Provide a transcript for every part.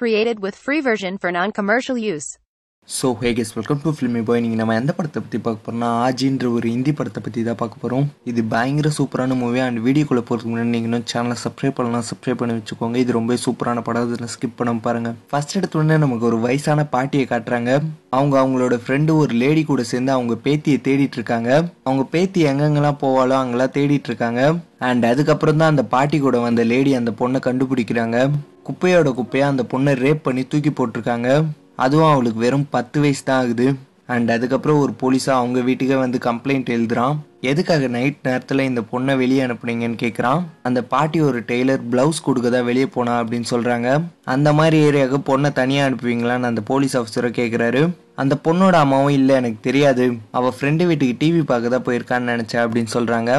Created with free version for non-commercial use. So hey guys welcome to filmy boy நீங்கள் நம்ம எந்த படத்தை பற்றி பார்க்க போகிறோம்னா ஆஜின்ற ஒரு ஹிந்தி படத்தை பற்றி தான் பார்க்க போகிறோம் இது பயங்கர சூப்பரான மூவி அண்ட் வீடியோக்குள்ளே போகிறதுக்கு முன்னாடி நீங்கள் இன்னும் சேனலை சப்ஸ்கிரைப் பண்ணலாம் சப்ஸ்கிரைப் பண்ணி வச்சுக்கோங்க. இது ரொம்ப சூப்பரான படம். அதில் ஸ்கிப் பண்ண பாருங்கள் ஃபர்ஸ்ட் எடுத்துடனே நமக்கு ஒரு வயசான பாட்டியை காட்டுறாங்க. அவங்க அவங்களோட ஃப்ரெண்டு ஒரு லேடி கூட சேர்ந்து அவங்க பேத்தியை தேடிட்டு இருக்காங்க. அவங்க பேத்தி எங்கெங்கெல்லாம் போவாலோ அங்கெல்லாம் தேடிட்டு இருக்காங்க. அண்ட் அதுக்கப்புறம் தான் அந்த பாட்டி கூட வந்த லேடி அந்த பொண்ணை கண்டுபிடிக்கிறாங்க. குப்பையோட குப்பையாக அந்த பொண்ணை ரேப் பண்ணி தூக்கி போட்டிருக்காங்க. அதுவும் அவளுக்கு வெறும் பத்து வயசு தான் ஆகுது. அண்ட் அதுக்கப்புறம் ஒரு போலீஸாக அவங்க வீட்டுக்கே வந்து கம்ப்ளைண்ட் எழுதுறான். எதுக்காக நைட் நேரத்தில் இந்த பொண்ணை வெளியே அனுப்புனீங்கன்னு கேட்குறான் அந்த பாட்டி ஒரு டெய்லர் பிளவுஸ் கொடுக்க தான் வெளியே போனா அப்படின்னு சொல்கிறாங்க அந்த மாதிரி ஏரியாவுக்கு பொண்ணை தனியாக அனுப்புவீங்களான்னு அந்த போலீஸ் ஆஃபீஸரை கேட்குறாரு அந்த பொண்ணோட அம்மாவும் இல்லை எனக்கு தெரியாது. அவள் ஃப்ரெண்டு வீட்டுக்கு டிவி பார்க்க தான் போயிருக்கான்னு நினச்சேன் அப்படின்னு சொல்கிறாங்க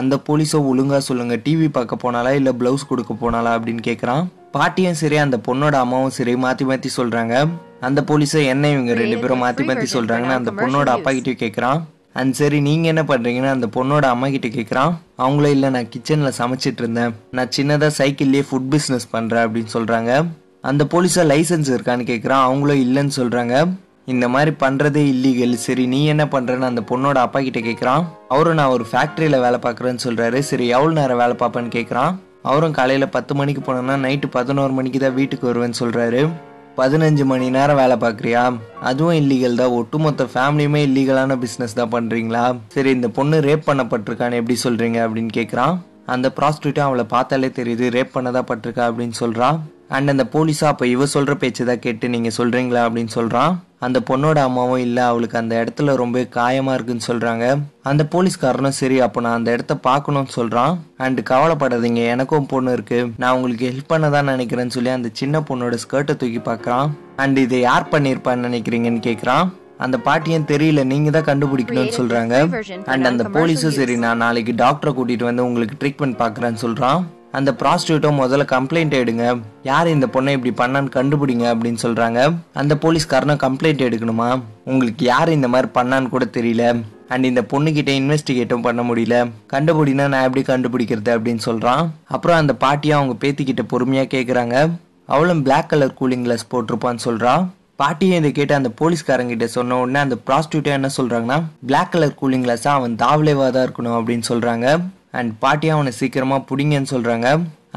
அந்த போலீஸை ஒழுங்காக சொல்லுங்கள் டிவி பார்க்க போனாலா இல்லை பிளவுஸ் கொடுக்க போனாலா அப்படின்னு கேட்குறான் பாட்டியும் சரி அந்த பொண்ணோட அம்மாவும் சரி மாத்தி மாத்தி சொல்றாங்க. அந்த போலீஸை என்ன இவங்க ரெண்டு பேரும் மாத்தி மாத்தி சொல்றாங்கன்னு அந்த பொண்ணோட அப்பா கிட்ட கேக்குறான். அண்ட் சரி நீங்க என்ன பண்றீங்கன்னு அந்த பொண்ணோட அம்மா கிட்ட கேக்குறான். அவங்களும் இல்ல நான் கிச்சன்ல சமைச்சிட்டு இருந்தேன். நான் சின்னதா சைக்கிள்லயே ஃபுட் பிசினஸ் பண்றேன் அப்படின்னு சொல்றாங்க. அந்த போலீஸா லைசன்ஸ் இருக்கான்னு கேக்குறான். அவங்களும் இல்லைன்னு சொல்றாங்க. இந்த மாதிரி பண்றதே இல்லீகல் சரி நீ என்ன பண்றன்னு அந்த பொண்ணோட அப்பா கிட்ட கேக்குறான். அவரும் நான் ஒரு ஃபேக்டரியில வேலை பார்க்குறேன்னு சொல்றாரு. சரி எவ்வளவு நேரம் வேலை பார்ப்பேன்னு கேக்குறான். அவரும் காலையில் பத்து மணிக்கு போனோம்னா நைட்டு பதினோரு மணிக்கு தான் வீட்டுக்கு வருவேன்னு சொல்கிறாரு பதினஞ்சு மணி நேரம் வேலை பார்க்குறியா? அதுவும் இல்லீகல் தான். ஒட்டுமொத்த ஃபேமிலியுமே இல்லீகலான பிஸ்னஸ் தான் பண்ணுறீங்களா சரி இந்த பொண்ணு ரேப் பண்ணப்பட்டிருக்கான்னு எப்படி சொல்கிறீங்க அப்படின்னு கேட்குறான் அந்த ப்ராஸ்டியூட்டும் அவளை பார்த்தாலே தெரியுது ரேப் பண்ணதான் பட்டிருக்கா அப்படின்னு சொல்கிறான் அண்ட் அந்த போலீஸாக அப்போ இவ சொல்கிற பேச்சு தான் கேட்டு நீங்கள் சொல்கிறீங்களா அப்படின்னு சொல்கிறான் அந்த பொண்ணோட அம்மாவும் இல்லை அவளுக்கு அந்த இடத்துல ரொம்ப காயமாக இருக்குன்னு சொல்கிறாங்க அந்த போலீஸ்காரனும் சரி அப்போ நான் அந்த இடத்த பார்க்கணும்னு சொல்கிறான் அண்ட் கவலைப்படாதீங்க எனக்கும் பொண்ணு இருக்குது நான் உங்களுக்கு ஹெல்ப் பண்ண தான் நினைக்கிறேன்னு சொல்லி அந்த சின்ன பொண்ணோட ஸ்கர்ட்டை தூக்கி பார்க்குறான். அண்ட் இதை யார் பண்ணியிருப்பான்னு நினைக்கிறீங்கன்னு கேட்குறான். அந்த பாட்டியும் தெரியல நீங்க தான் கண்டுபிடிக்கணும்னு சொல்றாங்க. அண்ட் அந்த போலீஸும் சரி நான் நாளைக்கு டாக்டரை கூட்டிட்டு வந்து உங்களுக்கு ட்ரீட்மெண்ட் பாக்குறேன்னு சொல்றான். அந்த ப்ராஸ்டியூட்டும் முதல்ல கம்ப்ளைண்ட் எடுங்க. யார் இந்த பொண்ணை இப்படி பண்ணான்னு கண்டுபிடிங்க அப்படின்னு சொல்கிறாங்க அந்த போலீஸ்காரனை கம்ப்ளைண்ட் எடுக்கணுமா? உங்களுக்கு யார் இந்த மாதிரி பண்ணான்னு கூட தெரியல. அண்ட் இந்த பொண்ணுக்கிட்ட இன்வெஸ்டிகேட்டும் பண்ண முடியல. கண்டுபிடினா நான் எப்படி கண்டுபிடிக்கிறது அப்படின்னு சொல்கிறான் அப்புறம் அந்த பாட்டியை அவங்க பேத்திக்கிட்ட பொறுமையாக கேட்குறாங்க அவளும் பிளாக் கலர் கூலிங் கிளாஸ் போட்டிருப்பான்னு சொல்கிறான் பாட்டியும் இதை கேட்டு அந்த போலீஸ்காரங்கிட்ட சொன்ன உடனே அந்த ப்ராஸ்டியூட்டா என்ன சொல்கிறாங்கன்னா பிளாக் கலர் கூலிங் கிளாஸாக அவன் தாவலேவாக தான் இருக்கணும் அப்படின்னு சொல்கிறாங்க அண்ட் பாட்டியும் அவனை சீக்கிரமாக பிடிங்கன்னு சொல்கிறாங்க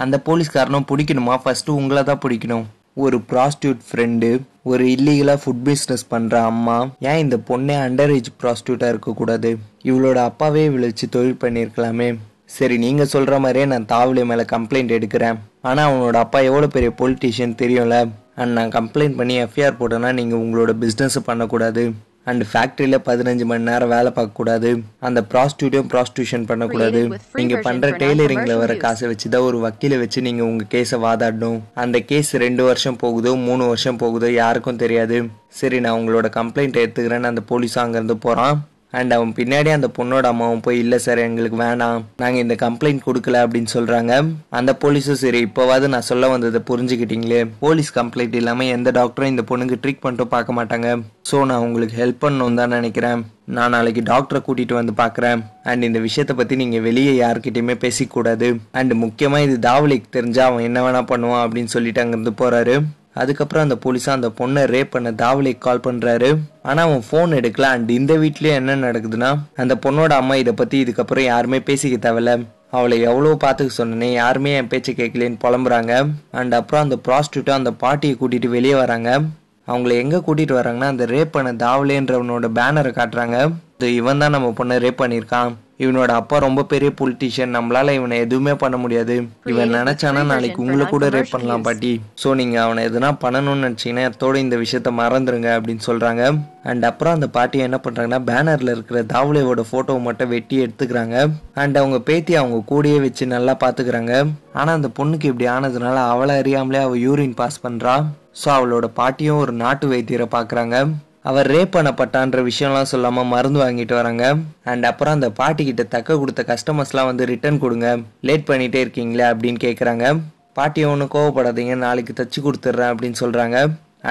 அந்த போலீஸ்காரனும் பிடிக்கணுமா? ஃபஸ்ட்டு உங்களை தான் பிடிக்கணும். ஒரு ப்ராஸ்டியூட் ஃப்ரெண்டு ஒரு இல்லீகலாக ஃபுட் பிஸ்னஸ் பண்ணுற அம்மா. ஏன் இந்த பொண்ணே அண்டர் ஏஜ் ப்ராஸ்டியூட்டாக இருக்கக்கூடாது? இவளோட அப்பாவே இவளை வச்சு தொழில் பண்ணியிருக்கலாமே. சரி நீங்கள் சொல்கிற மாதிரியே நான் தாவலை மேலே கம்ப்ளைண்ட் எடுக்கிறேன். ஆனால் அவனோட அப்பா எவ்வளோ பெரிய பொலிட்டீஷியன் தெரியும்ல? அண்ட் நான் கம்ப்ளைண்ட் பண்ணி எஃப்ஐஆர் போட்டேன்னா நீங்கள் உங்களோட பிஸ்னஸ் பண்ணக்கூடாது. அண்ட் ஃபேக்ட்ரியில் பதினஞ்சு மணி நேரம் வேலை பார்க்கக்கூடாது. அந்த ப்ராஸ்டியூட்டையும் ப்ராஸ்டியூஷன் பண்ணக்கூடாது. Created with free நீங்க version பண்ற for டெய்லரிங்ல வர காசை வச்சு தான் ஒரு வக்கீலை வச்சு நீங்க உங்க கேஸை வாதாடணும். அந்த கேஸ் ரெண்டு வருஷம் போகுதோ மூணு வருஷம் போகுதோ யாருக்கும் தெரியாது. சரி நான் உங்களோட கம்ப்ளைண்ட் எடுத்துக்கிறேன்னு அந்த போலீஸ் அங்கேருந்து போறான். அண்ட் அவன் பின்னாடி அந்த பொண்ணோட அம்மாவும் போய் இல்லை சார் எங்களுக்கு வேணாம். நாங்கள் இந்த கம்ப்ளைண்ட் கொடுக்கல அப்படின்னு சொல்கிறாங்க அந்த போலீஸும் சரி இப்போவாது நான் சொல்ல வந்ததை புரிஞ்சுக்கிட்டீங்களே. போலீஸ் கம்ப்ளைண்ட் இல்லாமல் எந்த டாக்டரும் இந்த பொண்ணுக்கு ட்ரீட் பண்ணிட்டு பார்க்க மாட்டாங்க. ஸோ நான் உங்களுக்கு ஹெல்ப் பண்ணணும் தான் நினைக்கிறேன். நான் நாளைக்கு டாக்டரை கூட்டிகிட்டு வந்து பார்க்குறேன். அண்ட் இந்த விஷயத்தை பற்றி நீங்கள் வெளியே யார்கிட்டையுமே பேசிக்கூடாது. அண்ட் முக்கியமாக இது தாவலிக்கு தெரிஞ்சால் அவன் என்ன வேணால் பண்ணுவான் அப்படின்னு சொல்லிட்டு அங்கேருந்து போகிறாரு அதுக்கப்புறம் அந்த போலீஸாக அந்த பொண்ணை ரேப் பண்ண தாவலைக்கு கால் பண்ணுறாரு ஆனால் அவன் ஃபோன் எடுக்கல. அண்ட் இந்த வீட்லேயே என்ன நடக்குதுன்னா அந்த பொண்ணோட அம்மா இதை பற்றி இதுக்கப்புறம் யாருமே பேசிக்க தேவையில்ல. அவளை எவ்வளோ பார்த்துக்க சொன்னேன் யாருமே என் பேச்சை கேட்கலேன்னு புலம்புறாங்க. அண்ட் அப்புறம் அந்த ப்ராஸ்டியூட்டும் அந்த பாட்டியை கூட்டிகிட்டு வெளியே வராங்க. அவங்கள எங்கே கூட்டிகிட்டு வராங்கன்னா அந்த ரேப் பண்ண தாவலேன்றவனோட பேனரை காட்டுறாங்க. இவன் தான் நம்ம பொண்ணை ரேப் பண்ணியிருக்கான். இவனோட அப்பா ரொம்ப பெரிய பொலிட்டீஷியன் நம்மளால இவனை எதுவுமே பண்ண முடியாது. இவன் நினைச்சானா நாளைக்கு உங்களை கூட ரேப் பண்ணலாம் பாட்டி. ஸோ நீங்க அவனை எதுனா பண்ணணும்னு நினைச்சீங்கன்னா அதோட இந்த விஷயத்த மறந்துருங்க அப்படின்னு சொல்றாங்க. அண்ட் அப்புறம் அந்த பாட்டி என்ன பண்றாங்கன்னா பேனர்ல இருக்கிற தாவலேவோட போட்டோவை மட்டும் வெட்டி எடுத்துக்கிறாங்க. அண்ட் அவங்க பேத்தி அவங்க கூடயே வச்சு நல்லா பாத்துக்கிறாங்க. ஆனா அந்த பொண்ணுக்கு இப்படி ஆனதுனால அவளை அறியாமலே அவ யூரின் பாஸ் பண்றா. ஸோ அவளோட பாட்டியும் ஒரு நாட்டு வைத்தியரை பார்க்குறாங்க அவர் ரேப் பண்ணப்பட்டான்ற விஷயம்லாம் சொல்லாமல் மருந்து வாங்கிட்டு வராங்க. அண்ட் அப்புறம் அந்த பாட்டிக்கிட்ட தக்க கொடுத்த கஸ்டமர்ஸ்லாம் வந்து ரிட்டர்ன் கொடுங்க. லேட் பண்ணிகிட்டே இருக்கீங்களே அப்படின்னு கேட்குறாங்க பாட்டி ஒன்றும் கோவப்படாதீங்க நாளைக்கு தச்சு கொடுத்துட்றேன் அப்படின்னு சொல்கிறாங்க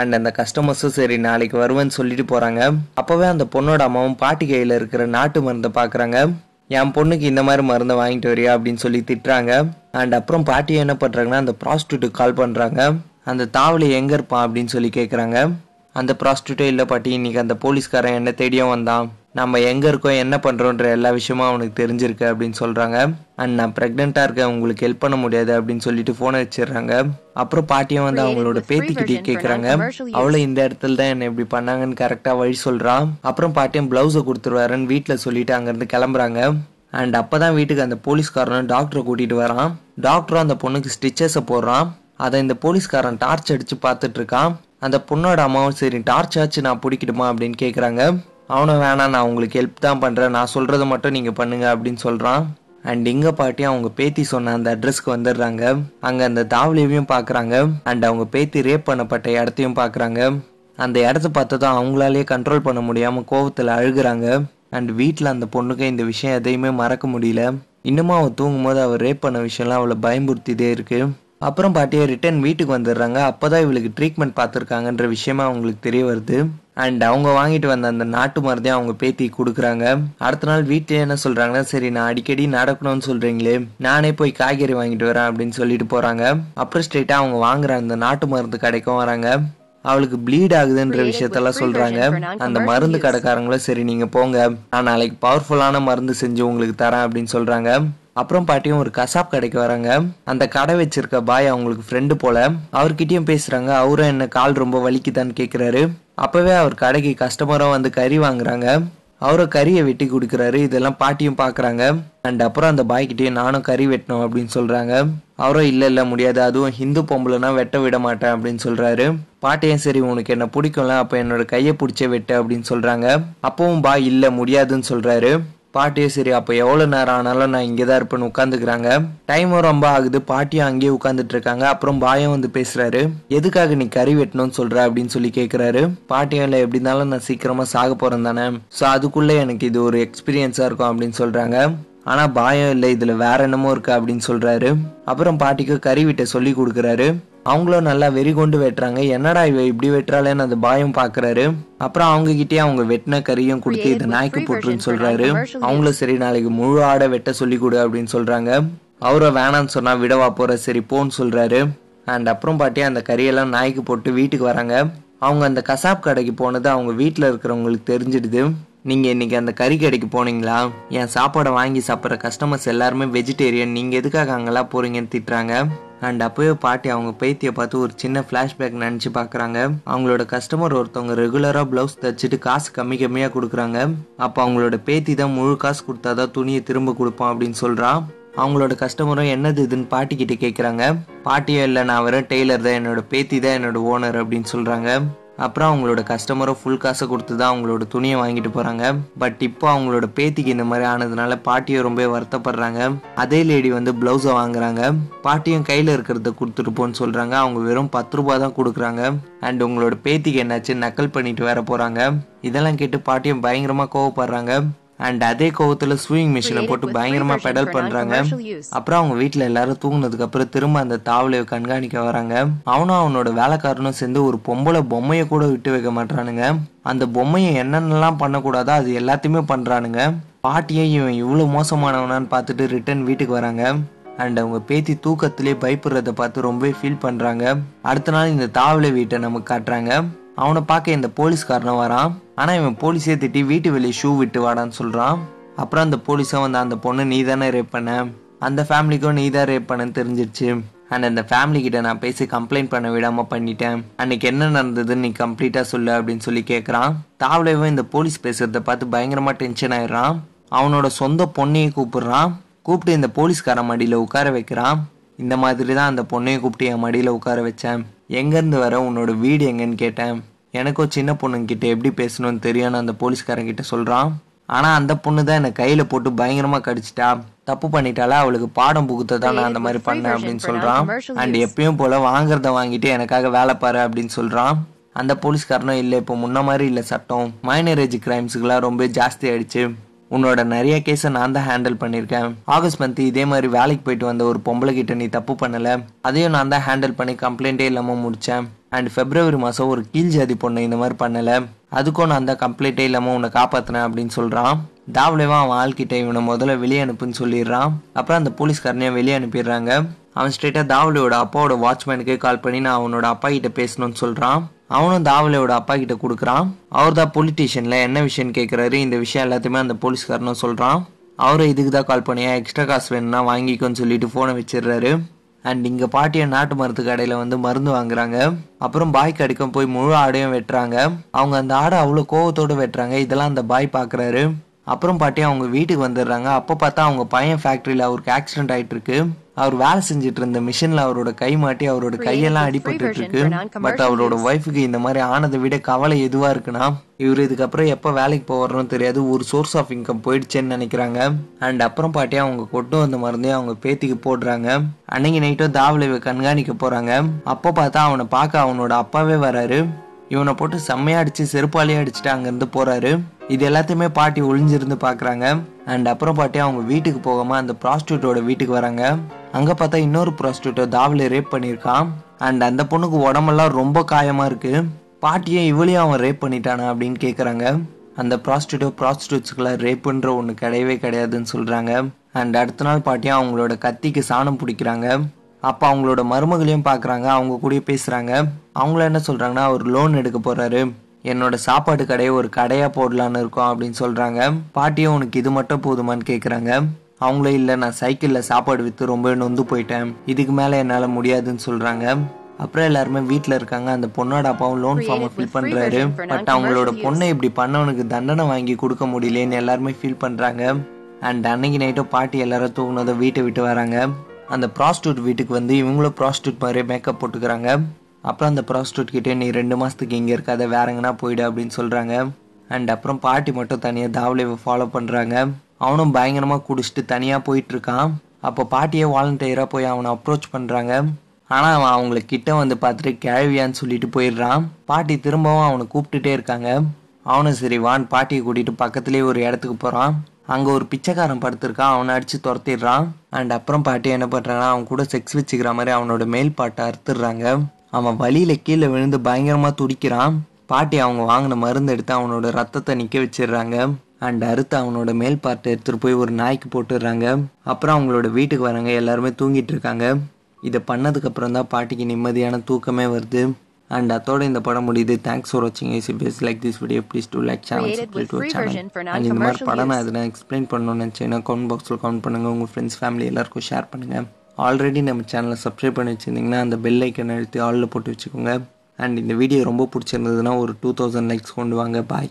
அண்ட் அந்த கஸ்டமர்ஸும் சரி நாளைக்கு வருவேன்னு சொல்லிட்டு போகிறாங்க அப்போவே அந்த பொண்ணோட அம்மாவும் பாட்டி கையில் இருக்கிற நாட்டு மருந்தை பார்க்குறாங்க என் பொண்ணுக்கு இந்த மாதிரி மருந்தை வாங்கிட்டு வரியா? அப்படின்னு சொல்லி திட்டுறாங்க. அண்ட் அப்புறம் பாட்டி என்ன பண்ணுறாங்கன்னா அந்த ப்ராஸ்டியூட்டுக்கு கால் பண்ணுறாங்க அந்த தாவலி எங்கே இருப்பான்? அப்படின்னு சொல்லி கேட்குறாங்க அந்த ப்ராஸ்டியூட்டே இல்லை பாட்டி இன்னைக்கு அந்த போலீஸ்காரன் என்ன தேடியும் வந்தான். நம்ம எங்கே இருக்கோம் என்ன பண்ணுறோன்ற எல்லா விஷயமும் அவனுக்கு தெரிஞ்சிருக்கு அப்படின்னு சொல்கிறாங்க அண்ட் நான் ப்ரெக்னெண்ட்டாக இருக்கேன் உங்களுக்கு ஹெல்ப் பண்ண முடியாது அப்படின்னு சொல்லிட்டு ஃபோனை வச்சிடுறாங்க. அப்புறம் பாட்டியும் வந்து அவங்களோட பேத்திக்கிட்டே கேட்குறாங்க அவளை இந்த இடத்துல தான் என்ன இப்படி பண்ணாங்கன்னு கரெக்டாக வழி சொல்கிறான் அப்புறம் பாட்டியும் ப்ளவுஸை கொடுத்துருவாருன்னு வீட்டில் சொல்லிட்டு அங்கேருந்து கிளம்புறாங்க. அண்ட் அப்போ தான் வீட்டுக்கு அந்த போலீஸ்காரனும் டாக்டரை கூட்டிகிட்டு வரான். டாக்டரும் அந்த பொண்ணுக்கு ஸ்டிச்சஸை போடுறான். அதை இந்த போலீஸ்காரன் டார்ச் அடித்து பார்த்துட்டு இருக்கான். அந்த பொண்ணோட அம்மாவும் சரி டார்ச் ஆச்சு நான் பிடிக்கிடுமா அப்படின்னு கேட்குறாங்க அவனும் வேணாம் நான் உங்களுக்கு ஹெல்ப் தான் பண்ணுறேன் நான் சொல்கிறத மட்டும் நீங்கள் பண்ணுங்க அப்படின்னு சொல்கிறான் அண்ட் இங்கே பாட்டி அவங்க பேத்தி சொன்ன அந்த அட்ரஸ்க்கு வந்துடுறாங்க. அங்கே அந்த தாவலியையும் பார்க்குறாங்க அண்ட் அவங்க பேத்தி ரேப் பண்ணப்பட்ட இடத்தையும் பார்க்குறாங்க அந்த இடத்த பார்த்ததும் அவங்களாலேயே கண்ட்ரோல் பண்ண முடியாமல் கோவத்தில் அழுகுறாங்க. அண்ட் வீட்டில் அந்த பொண்ணுக்கு இந்த விஷயம் எதையுமே மறக்க முடியல. இன்னமும் அவள் தூங்கும்போது அவர் ரேப் பண்ண விஷயம்லாம் அவளை பயமுறுத்திட்டே இருக்குது அப்புறம் பாட்டியை ரிட்டர்ன் வீட்டுக்கு வந்துடுறாங்க. அப்பதான் இவளுக்கு ட்ரீட்மெண்ட் பார்த்துருக்காங்கன்ற விஷயமா அவங்களுக்கு தெரிய வருது. அண்ட் அவங்க வாங்கிட்டு வந்த அந்த நாட்டு மருந்தையும் அவங்க பேத்தி கொடுக்குறாங்க. அடுத்த நாள் வீட்லயே என்ன சொல்றாங்கன்னா சரி நான் அடிக்கடி நடக்கணும்னு சொல்றீங்களே. நானே போய் காய்கறி வாங்கிட்டு வரேன் அப்படின்னு சொல்லிட்டு போறாங்க. அப்புறம் ஸ்ட்ரெயிட்டா அவங்க வாங்குற அந்த நாட்டு மருந்து கடைக்கும் வராங்க. அவளுக்கு ப்ளீட் ஆகுதுன்ற விஷயத்தெல்லாம் சொல்றாங்க. அந்த மருந்து கடைக்காரங்களும் சரி நீங்க போங்க. நான் நாளைக்கு பவர்ஃபுல்லான மருந்து செஞ்சு உங்களுக்கு தரேன் அப்படின்னு சொல்றாங்க. அப்புறம் பாட்டியும் ஒரு கசாப் கடைக்கு வராங்க. அந்த கடை வச்சிருக்க பாய் அவங்களுக்கு ஃப்ரெண்டு போல. அவர்கிட்டயும் பேசுறாங்க. அவரும் என்ன கால் ரொம்ப வலிக்குதான்னு கேட்குறாரு அப்பவே அவர் கடைக்கு கஸ்டமரும் வந்து கறி வாங்குறாங்க. அவரும் கறியை வெட்டி கொடுக்குறாரு. இதெல்லாம் பாட்டியும் பார்க்குறாங்க அண்ட் அப்புறம் அந்த பாய்கிட்டயும் நானும் கறி வெட்டணும் அப்படின்னு சொல்கிறாங்க அவரும் இல்லை இல்லை முடியாது. அதுவும் ஹிந்து பொம்பளைனா வெட்ட விட மாட்டேன் அப்படின்னு சொல்கிறாரு பாட்டியும் சரி உனக்கு என்ன பிடிக்கும்ல? அப்போ என்னோட கையை பிடிச்ச வெட்டு அப்படின்னு சொல்கிறாங்க அப்பவும் பாய் இல்லை முடியாதுன்னு சொல்கிறாரு பாட்டியும் சரி அப்போ எவ்வளோ நேரம் ஆனாலும் நான் இங்கே தான் இருப்பேன்னு உட்காந்துக்கிறாங்க டைமும் ரொம்ப ஆகுது. பாட்டியும் அங்கேயே உட்காந்துட்டு இருக்காங்க அப்புறம் பாயம் வந்து பேசுறாரு. எதுக்காக நீ கறி வெட்டணும்னு சொல்ற? அப்படின்னு சொல்லி கேட்குறாரு பாட்டியும் இல்லை எப்படி இருந்தாலும் நான் சீக்கிரமாக சாக போகிறேன் தானே. ஸோ அதுக்குள்ளே எனக்கு இது ஒரு எக்ஸ்பீரியன்ஸாக இருக்கும் அப்படின்னு சொல்கிறாங்க ஆனால் பாயம் இல்லை. இதில் வேற என்னமோ இருக்கு அப்படின்னு சொல்கிறாரு அப்புறம் பாட்டிக்கு கறி வீட்டை சொல்லி கொடுக்குறாரு. அவங்களும் நல்லா வெறி கொண்டு வெட்டுறாங்க. என்னடா இவ இப்படி வெட்டுறாளேன்னு அந்த பாயம் பாக்குறாரு. அப்புறம் அவங்க கிட்டே அவங்க வெட்டின கறியும் கொடுத்து இதை நாய்க்கு போட்டுருன்னு சொல்றாரு. அவங்களும் சரி நாளைக்கு முழு ஆடை வெட்ட சொல்லி கொடு அப்படின்னு சொல்றாங்க. அவரும் வேணான்னு சொன்னா விடவா போற சரி போன்னு சொல்றாரு. அண்ட் அப்புறம் பாட்டி அந்த கறியெல்லாம் நாய்க்கு போட்டு வீட்டுக்கு வராங்க. அவங்க அந்த கசாப் கடைக்கு போனது அவங்க வீட்டில் இருக்கிறவங்களுக்கு தெரிஞ்சிடுது. நீங்கள் இன்னைக்கு அந்த கறி கடைக்கு போனீங்களா? என் சாப்பாடை வாங்கி சாப்பிட்ற கஸ்டமர்ஸ் எல்லாருமே வெஜிடேரியன் நீங்கள் எதுக்காக அங்கெல்லாம் போறீங்கன்னு திட்டுறாங்க. அண்ட் அப்போயே பாட்டி அவங்க பேத்தியை பார்த்து ஒரு சின்ன ஃப்ளாஷ்பேக் நினச்சி பார்க்குறாங்க அவங்களோட கஸ்டமர் ஒருத்தவங்க ரெகுலராக ப்ளவுஸ் தைச்சிட்டு காசு கம்மி கம்மியாக கொடுக்குறாங்க. அப்போ அவங்களோட பேத்தி தான் முழு காசு கொடுத்தாதான் துணியை திரும்ப கொடுப்போம் அப்படின்னு சொல்கிறான் அவங்களோட கஸ்டமரும் என்னது இதுன்னு பாட்டி கிட்ட கேட்குறாங்க பாட்டியும் இல்லை நான் வெறும் டெய்லர் தான் என்னோட பேத்தி தான் என்னோட ஓனர் அப்படின்னு சொல்கிறாங்க அப்புறம் அவங்களோட கஸ்டமரும் ஃபுல் காசை கொடுத்து தான் அவங்களோட துணியை வாங்கிட்டு போகிறாங்க பட் இப்போ அவங்களோட பேத்திக்கு இந்த மாதிரி ஆனதுனால பாட்டியும் ரொம்ப வருத்தப்படுறாங்க. அதே லேடி வந்து ப்ளவுஸை வாங்குறாங்க. பாட்டியும் கையில் இருக்கிறத கொடுத்துட்டு போன்னு சொல்கிறாங்க அவங்க வெறும் பத்து ரூபா தான் கொடுக்குறாங்க. அண்ட் உங்களோட பேத்திக்கு என்னாச்சு? நக்கல் பண்ணிட்டு வர போகிறாங்க இதெல்லாம் கேட்டு பாட்டியும் பயங்கரமாக கோவப்படுறாங்க. அண்ட் அதே கோவத்துல ஸ்விங் மிஷினை போட்டு பயங்கரமா பெடல் பண்றாங்க. அப்புறம் அவங்க வீட்ல எல்லாரும் தூங்குனதுக்கு அப்புறம் திரும்ப அந்த தாவலையை கண்காணிக்க வராங்க. அவனும் அவனோட வேலைக்காரனும் சேர்ந்து ஒரு பொம்பளை பொம்மையை கூட விட்டு வைக்க மாட்டானுங்க அந்த பொம்மையை என்னென்னலாம் பண்ணக்கூடாதோ அது எல்லாத்தையுமே பண்றானுங்க. பாட்டியை இவன் இவ்வளவு மோசமானவனான்னு பார்த்துட்டு ரிட்டர்ன் வீட்டுக்கு வராங்க. அண்ட் அவங்க பேத்தி தூக்கத்திலே பயப்படுறத பார்த்து ரொம்ப ஃபீல் பண்றாங்க. அடுத்த நாள் இந்த தாவலை வீட்டை நமக்கு காட்டுறாங்க. அவனை பார்க்க இந்த போலீஸ்காரனும் வரான். ஆனால் இவன் போலீஸே திட்டி வீட்டு வெளியே ஷூ விட்டு வாடான்னு சொல்கிறான் அப்புறம் அந்த போலீஸும் வந்து அந்த பொண்ணு நீ தானே ரேப் பண்ண? அந்த ஃபேமிலிக்கும் நீ தான் ரேப் பண்ணன்னு தெரிஞ்சிருச்சு. அண்ட் அந்த ஃபேமிலி கிட்ட நான் பேசி கம்ப்ளைண்ட் பண்ண விடாமல் பண்ணிட்டேன். அன்னைக்கு என்ன நடந்ததுன்னு நீ கம்ப்ளீட்டாக சொல்லு அப்படின்னு சொல்லி கேட்குறான் தாவலேவும் இந்த போலீஸ் பேசுகிறத பார்த்து பயங்கரமாக டென்ஷன் ஆயிடுறான். அவனோட சொந்த பொண்ணையை கூப்பிடுறான். கூப்பிட்டு இந்த போலீஸ்காரன் மடியில் உட்கார வைக்கிறான். இந்த மாதிரி தான் அந்த பொண்ணையை கூப்பிட்டு என் மடியில் உட்கார வச்சேன். எங்கேருந்து வர உன்னோட வீடு எங்கன்னு கேட்டேன். எனக்கும் சின்ன பொண்ணுங்கிட்ட எப்படி பேசணும்னு தெரியும்னு அந்த போலீஸ்காரங்கிட்ட சொல்கிறான் ஆனால் அந்த பொண்ணு தான் என்னை கையில் போட்டு பயங்கரமாக கடிச்சிட்டா. தப்பு பண்ணிட்டாலா அவளுக்கு பாடம் புகுத்த தான் நான் அந்த மாதிரி பண்ணேன் அப்படின்னு சொல்கிறான் அண்ட் எப்பயும் போல் வாங்குறத வாங்கிட்டு எனக்காக வேலை பாரு அப்படின்னு சொல்கிறான் அந்த போலீஸ்காரனும் இல்லை இப்போ முன்ன மாதிரி இல்லை சட்டம். மைனரேஜ் கிரைம்ஸுக்கெல்லாம் ரொம்ப ஜாஸ்தி ஆயிடுச்சு. உன்னோட நிறைய கேஸை நான் தான் ஹேண்டில் பண்ணியிருக்கேன். ஆகஸ்ட் மந்த் இதே மாதிரி வேலைக்கு போயிட்டு வந்த ஒரு பொம்பளை கிட்ட நீ தப்பு பண்ணலை. அதையும் நான் தான் ஹேண்டில் பண்ணி கம்ப்ளைண்ட்டே இல்லாமல் முடித்தேன் அண்ட் பிப்ரவரி மாதம் ஒரு கீழ் ஜாதி பொண்ணு இந்த மாதிரி பண்ணலை. அதுக்கும் நான் அந்த கம்ப்ளைண்ட்டே இல்லாமல் உன்னை காப்பாற்றினேன் அப்படின்னு சொல்கிறான் தாவலேவா அவன் ஆள்கிட்ட இவனை முதல்ல வெளியே அனுப்புன்னு சொல்லிடுறான். அப்புறம் அந்த போலீஸ்காரனையும் வெளியே அனுப்பிடுறாங்க. அவன் ஸ்ட்ரெயிட்டாக தாவலியோட அப்பாவோட வாட்ச்மேனுக்கே கால் பண்ணி நான் அவனோட அப்பா கிட்ட பேசணும்னு சொல்கிறான் அவனும் தாவளையோட அப்பா கிட்ட கொடுக்குறான். அவர் தான் பொலிட்டீஷியனில் என்ன விஷயம்னு கேட்குறாரு இந்த விஷயம் எல்லாத்தையுமே அந்த போலீஸ்காரனும் சொல்கிறான் அவரை இதுக்கு தான் கால் பண்ணியா எக்ஸ்ட்ரா காசு வேணும்னா வாங்கிக்கோன்னு சொல்லிட்டு ஃபோனை வச்சிடுறாரு. அண்ட் இங்கே பாட்டியை நாட்டு மருந்து கடையில் வந்து மருந்து வாங்குறாங்க. அப்புறம் பாய் கடிக்கும் போய் முழு ஆடையும் வெட்டுறாங்க. அவங்க அந்த ஆடை அவ்வளோ கோவத்தோடு வெட்டுறாங்க. இதெல்லாம் அந்த பாய் பார்க்குறாரு அப்புறம் பாட்டி அவங்க வீட்டுக்கு வந்துடுறாங்க. அப்போ பார்த்தா அவங்க பையன் ஃபேக்ட்ரியில் அவருக்கு ஆக்சிடென்ட் ஆகிட்டு இருக்கு அவர் வேலை செஞ்சுட்டு இருந்த மிஷினில் அவரோட கை மாட்டி அவரோட கையெல்லாம் அடிபட்டு இருக்கு. பட் அவரோட ஒய்ஃபுக்கு இந்த மாதிரி ஆனதை விட கவலை எதுவா இருக்குன்னா இவர் இதுக்கப்புறம் எப்போ வேலைக்கு போகிறோன்னு தெரியாது ஒரு சோர்ஸ் ஆஃப் இன்கம் போயிடுச்சேன்னு நினைக்கிறாங்க. அண்ட் அப்புறம் பாட்டி அவங்க கொண்டு வந்த மருந்தையும் அவங்க பேத்திக்கு போடுறாங்க. அன்னைக்கு நைட்டும் தாவலை கண்காணிக்க போறாங்க. அப்போ பார்த்தா அவனை பார்க்க அவனோட அப்பாவே வராரு. இவனை போட்டு செம்மையா அடிச்சு செருப்பாலேயே அடிச்சுட்டு அங்கேருந்து போறாரு. இது எல்லாத்தையுமே பாட்டி ஒளிஞ்சிருந்து பார்க்குறாங்க அண்ட் அப்புறம் பாட்டி அவங்க வீட்டுக்கு போகாம அந்த ப்ராஸ்டியூட்டோட வீட்டுக்கு வராங்க. அங்கே பார்த்தா இன்னொரு ப்ராஸ்டியூட்டை தாவலை ரேப் பண்ணியிருக்கான். அண்ட் அந்த பொண்ணுக்கு உடம்பெல்லாம் ரொம்ப காயமாக இருக்குது பாட்டியை இவளையும் அவன் ரேப் பண்ணிட்டானா அப்படின்னு கேட்குறாங்க அந்த ப்ராஸ்டியூட்டோ ப்ராஸ்டியூட்ஸுக்கெல்லாம் ரேப்புன்ற ஒன்று கிடையவே கிடையாதுன்னு சொல்கிறாங்க அண்ட் அடுத்த நாள் பாட்டியும் அவங்களோட கத்திக்கு சாணம் பிடிக்கிறாங்க. அப்போ அவங்களோட மருமகளையும் பார்க்குறாங்க அவங்க கூட பேசுகிறாங்க அவங்கள என்ன சொல்கிறாங்கன்னா அவர் லோன் எடுக்க போகிறாரு என்னோட சாப்பாடு கடையை ஒரு கடையாக போடலான்னு இருக்கோம் அப்படின்னு சொல்கிறாங்க பாட்டியும் உனக்கு இது மட்டும் போதுமான்னு கேட்குறாங்க அவங்களும் இல்லை நான் சைக்கிளில் சாப்பாடு விற்று ரொம்ப நொந்து போயிட்டேன். இதுக்கு மேலே என்னால் முடியாதுன்னு சொல்கிறாங்க அப்புறம் எல்லாருமே வீட்டில் இருக்காங்க. அந்த பொண்ணோட அப்பாவும் லோன் ஃபார்மை ஃபில் பண்ணுறாரு பட் அவங்களோட பொண்ணை இப்படி பண்ணவனுக்கு தண்டனை வாங்கி கொடுக்க முடியலேன்னு எல்லாருமே ஃபீல் பண்ணுறாங்க அண்ட் அன்னைக்கு நைட்டும் பாட்டி எல்லாரும் தூங்கினதும் வீட்டை விட்டு வராங்க. அந்த ப்ராஸ்டியூட் வீட்டுக்கு வந்து இவங்களும் ப்ராஸ்டியூட் மாதிரியே மேக்கப் போட்டுக்கிறாங்க. அப்புறம் அந்த ப்ராஸ்டியூட் கிட்டே நீ ரெண்டு மாதத்துக்கு இங்கே இருக்காத வேற எங்கன்னா போயிடு அப்படின்னு சொல்கிறாங்க அண்ட் அப்புறம் பாட்டி மட்டும் தனியாக தாவலேவை ஃபாலோ பண்ணுறாங்க அவனும் பயங்கரமாக குடிச்சிட்டு தனியாக போயிட்டு இருக்கான் அப்போ பாட்டியே வாலண்டியராக போய் அவனை அப்ரோச் பண்ணுறாங்க ஆனால் அவன் அவங்கள கிட்ட வந்து பார்த்துட்டு கிழவியான்னு சொல்லிட்டு போயிடுறான். பாட்டி திரும்பவும் அவனை கூப்பிட்டுட்டே இருக்காங்க. அவனும் சரி வான் பாட்டியை கூட்டிகிட்டு பக்கத்துலேயே ஒரு இடத்துக்கு போகிறான் அங்கே ஒரு பிச்சைக்காரன் படுத்திருக்கான். அவனை அடித்து துரத்திடுறான். அண்ட் அப்புறம் பாட்டி என்ன பண்ணுறான்னா அவன் கூட செக்ஸ் வச்சுக்கிற மாதிரி அவனோட மேல் பாட்டை அறுத்துடுறாங்க. அவன் வழியில் கீழே விழுந்து பயங்கரமாக துடிக்கிறான். பாட்டி அவங்க வாங்கின மருந்து எடுத்து அவனோட ரத்தத்தை நிற்க வச்சிடுறாங்க. அண்ட் அறுத்து அவனோட மேல் பார்ட்டை எடுத்துகிட்டு போய் ஒரு நாய்க்கு போட்டுடுறாங்க. அப்புறம் அவங்களோட வீட்டுக்கு வராங்க. எல்லாருமே தூங்கிட்டு இருக்காங்க. இதை பண்ணதுக்கு அப்புறம் தான் பாட்டிக்கு நிம்மதியான தூக்கமே வருது. அண்ட் அதோட இந்த படம் முடியுது. தேங்க்ஸ் ஃபார் வாட்சிங் ICPS like this video please do like channel subscribe to channel and இந்த மாதிரி படம் நான். எதுனா எக்ஸ்பிளைன் பண்ணணும்னு நினச்சேன்னா கமெண்ட் பாக்ஸில் கமெண்ட் பண்ணுங்கள் உங்கள் ஃப்ரெண்ட்ஸ் ஃபேமிலி எல்லாருக்கும் ஷேர் பண்ணுங்கள் ஆல்ரெடி நம்ம சேனலை சப்ஸ்கிரைப் பண்ணி வச்சுருந்தீங்கன்னா அந்த பெல் ஐக்கன் அழுத்தி ஆலில் போட்டு வச்சுக்கோங்க. அண்ட் இந்த வீடியோ ரொம்ப பிடிச்சிருந்ததுன்னா ஒரு டூ தௌசண்ட் லைக்ஸ் கொண்டு வாங்க. பாய்